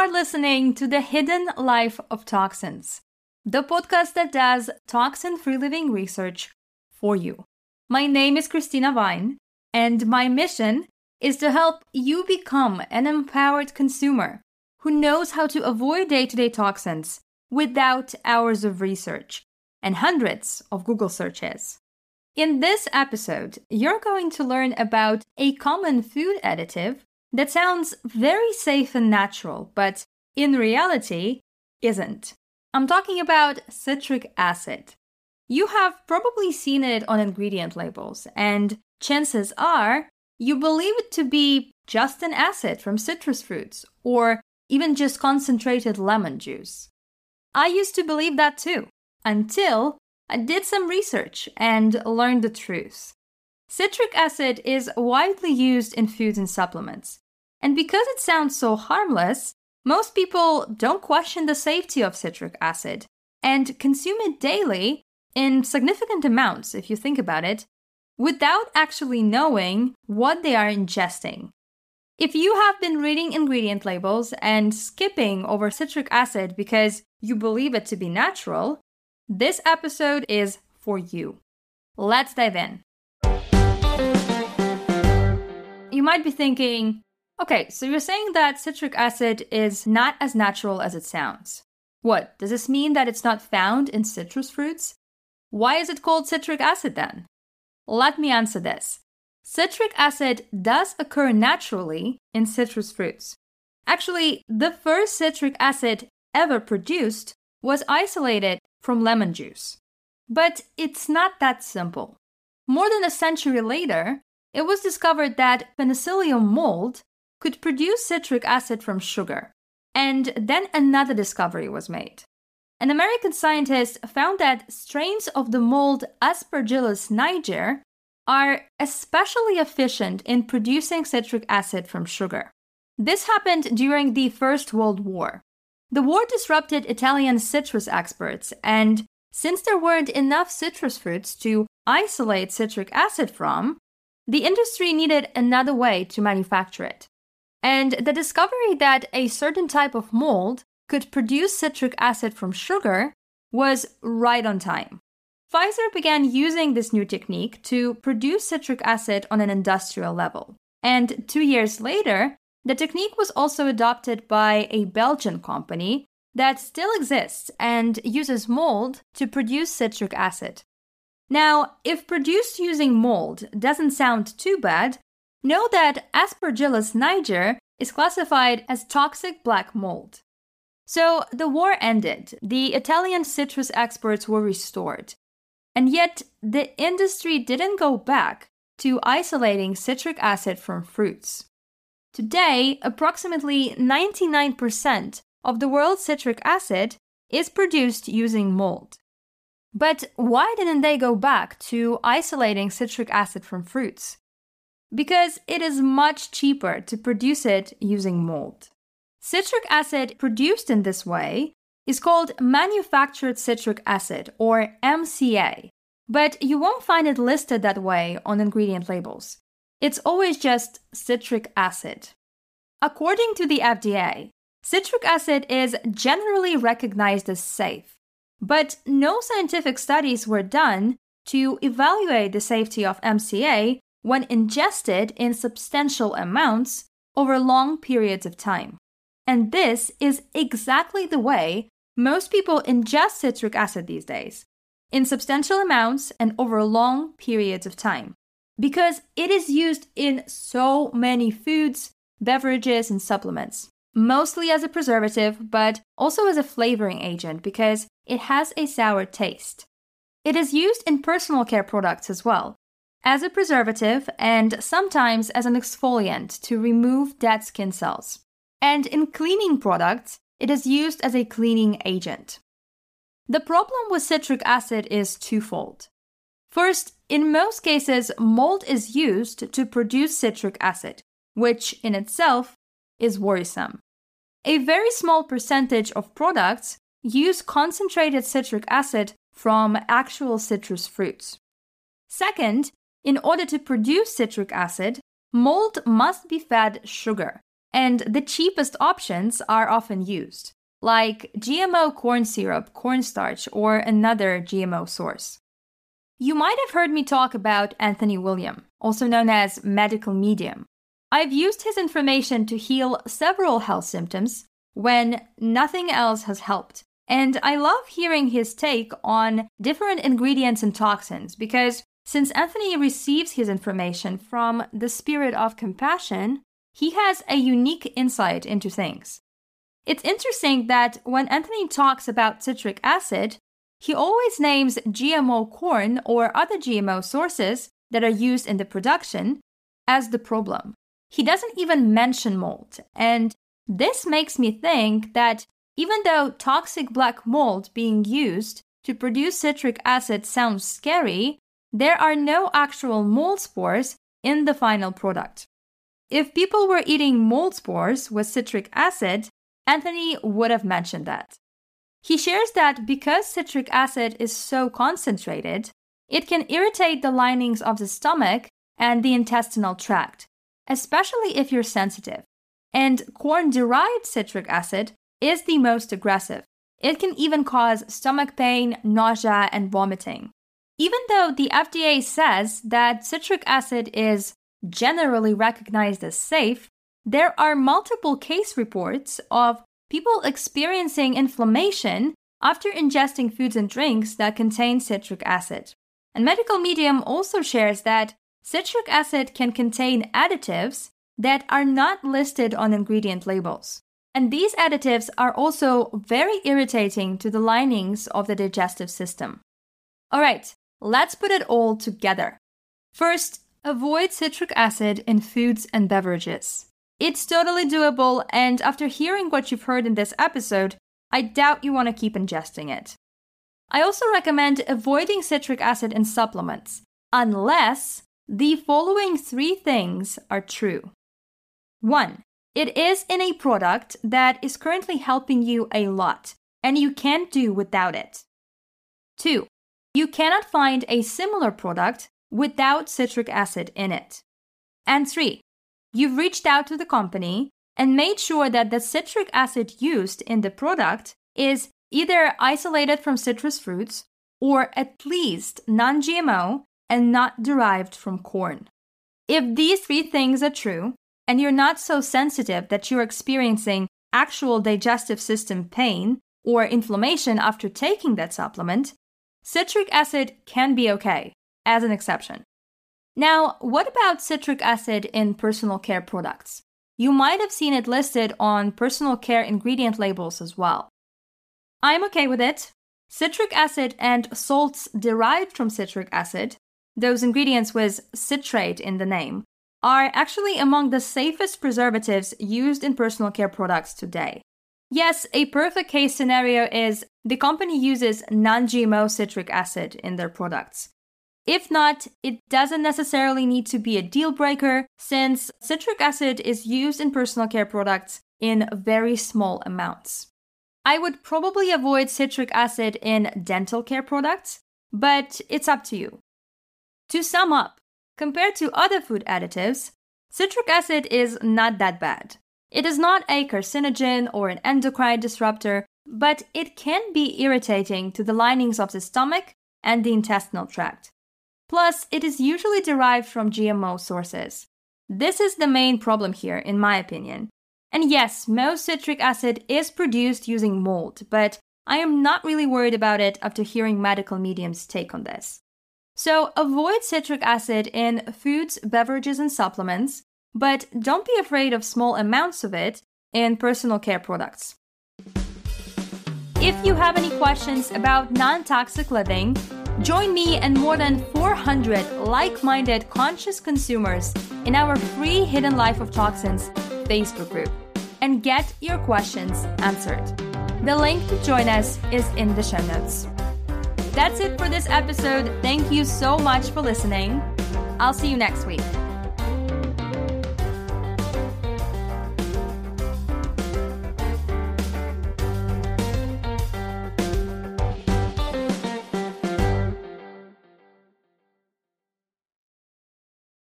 are listening to The Hidden Life of Toxins, the podcast that does toxin free living research for you. My name is Christina Vine, and my mission is to help you become an empowered consumer who knows how to avoid day to day toxins without hours of research and hundreds of Google searches. In this episode, you're going to learn about a common food additive that sounds very safe and natural, but in reality isn't. I'm talking about citric acid. You have probably seen it on ingredient labels, and chances are you believe it to be just an acid from citrus fruits or even just concentrated lemon juice. I used to believe that too, until I did some research and learned the truth. Citric acid is widely used in foods and supplements. And because it sounds so harmless, most people don't question the safety of citric acid and consume it daily in significant amounts, if you think about it, without actually knowing what they are ingesting. If you have been reading ingredient labels and skipping over citric acid because you believe it to be natural, this episode is for you. Let's dive in. You might be thinking, okay, so you're saying that citric acid is not as natural as it sounds. What, does this mean that it's not found in citrus fruits? Why is it called citric acid then? Let me answer this. Citric acid does occur naturally in citrus fruits. Actually, the first citric acid ever produced was isolated from lemon juice. But it's not that simple. More than a century later, it was discovered that penicillium mold could produce citric acid from sugar. And then another discovery was made. An American scientist found that strains of the mold Aspergillus niger are especially efficient in producing citric acid from sugar. This happened during the First World War. The war disrupted Italian citrus experts, and since there weren't enough citrus fruits to isolate citric acid from, the industry needed another way to manufacture it. And the discovery that a certain type of mold could produce citric acid from sugar was right on time. Pfizer began using this new technique to produce citric acid on an industrial level. And two years later, the technique was also adopted by a Belgian company that still exists and uses mold to produce citric acid. Now, if produced using mold doesn't sound too bad, know that Aspergillus niger is classified as toxic black mold. So the war ended, the Italian citrus exports were restored, and yet the industry didn't go back to isolating citric acid from fruits. Today, approximately 99% of the world's citric acid is produced using mold. But why didn't they go back to isolating citric acid from fruits? Because it is much cheaper to produce it using mold. Citric acid produced in this way is called manufactured citric acid or MCA, but you won't find it listed that way on ingredient labels. It's always just citric acid. According to the FDA, citric acid is generally recognized as safe, but no scientific studies were done to evaluate the safety of MCA when ingested in substantial amounts over long periods of time. And this is exactly the way most people ingest citric acid these days in substantial amounts and over long periods of time because it is used in so many foods, beverages, and supplements. Mostly as a preservative, but also as a flavoring agent because it has a sour taste. It is used in personal care products as well, as a preservative and sometimes as an exfoliant to remove dead skin cells. And in cleaning products, it is used as a cleaning agent. The problem with citric acid is twofold. First, in most cases, mold is used to produce citric acid, which in itself is worrisome. A very small percentage of products use concentrated citric acid from actual citrus fruits. Second, in order to produce citric acid, mold must be fed sugar, and the cheapest options are often used, like GMO corn syrup, cornstarch, or another GMO source. You might have heard me talk about Anthony William, also known as medical medium. I've used his information to heal several health symptoms when nothing else has helped. And I love hearing his take on different ingredients and toxins because since Anthony receives his information from the spirit of compassion, he has a unique insight into things. It's interesting that when Anthony talks about citric acid, he always names GMO corn or other GMO sources that are used in the production as the problem. He doesn't even mention mold, and this makes me think that even though toxic black mold being used to produce citric acid sounds scary, there are no actual mold spores in the final product. If people were eating mold spores with citric acid, Anthony would have mentioned that. He shares that because citric acid is so concentrated, it can irritate the linings of the stomach and the intestinal tract, especially if you're sensitive. And corn derived citric acid is the most aggressive. It can even cause stomach pain, nausea, and vomiting. Even though the FDA says that citric acid is generally recognized as safe, there are multiple case reports of people experiencing inflammation after ingesting foods and drinks that contain citric acid. And Medical Medium also shares that citric acid can contain additives that are not listed on ingredient labels. And these additives are also very irritating to the linings of the digestive system. All right, let's put it all together. First, avoid citric acid in foods and beverages. It's totally doable, and after hearing what you've heard in this episode, I doubt you want to keep ingesting it. I also recommend avoiding citric acid in supplements, unless the following three things are true. 1. It is in a product that is currently helping you a lot, and you can't do without it. 2. You cannot find a similar product without citric acid in it. And 3. You've reached out to the company and made sure that the citric acid used in the product is either isolated from citrus fruits or at least non GMO and not derived from corn. If these three things are true, and you're not so sensitive that you're experiencing actual digestive system pain or inflammation after taking that supplement, citric acid can be okay, as an exception. Now, what about citric acid in personal care products? You might have seen it listed on personal care ingredient labels as well. I'm okay with it. Citric acid and salts derived from citric acid, those ingredients with citrate in the name, are actually among the safest preservatives used in personal care products today. Yes, a perfect case scenario is the company uses non GMO citric acid in their products. If not, it doesn't necessarily need to be a deal breaker since citric acid is used in personal care products in very small amounts. I would probably avoid citric acid in dental care products, but it's up to you. To sum up, compared to other food additives, citric acid is not that bad. It is not a carcinogen or an endocrine disruptor, but it can be irritating to the linings of the stomach and the intestinal tract. Plus, it is usually derived from GMO sources. This is the main problem here, in my opinion. And yes, most citric acid is produced using mold, but I am not really worried about it after hearing medical medium's take on this. So avoid citric acid in foods, beverages, and supplements, but don't be afraid of small amounts of it in personal care products. If you have any questions about non toxic living, Join me and more than 400 like minded conscious consumers in our free Hidden Life of Toxins Facebook group and get your questions answered. The link to join us is in the show notes. That's it for this episode. Thank you so much for listening. I'll see you next week.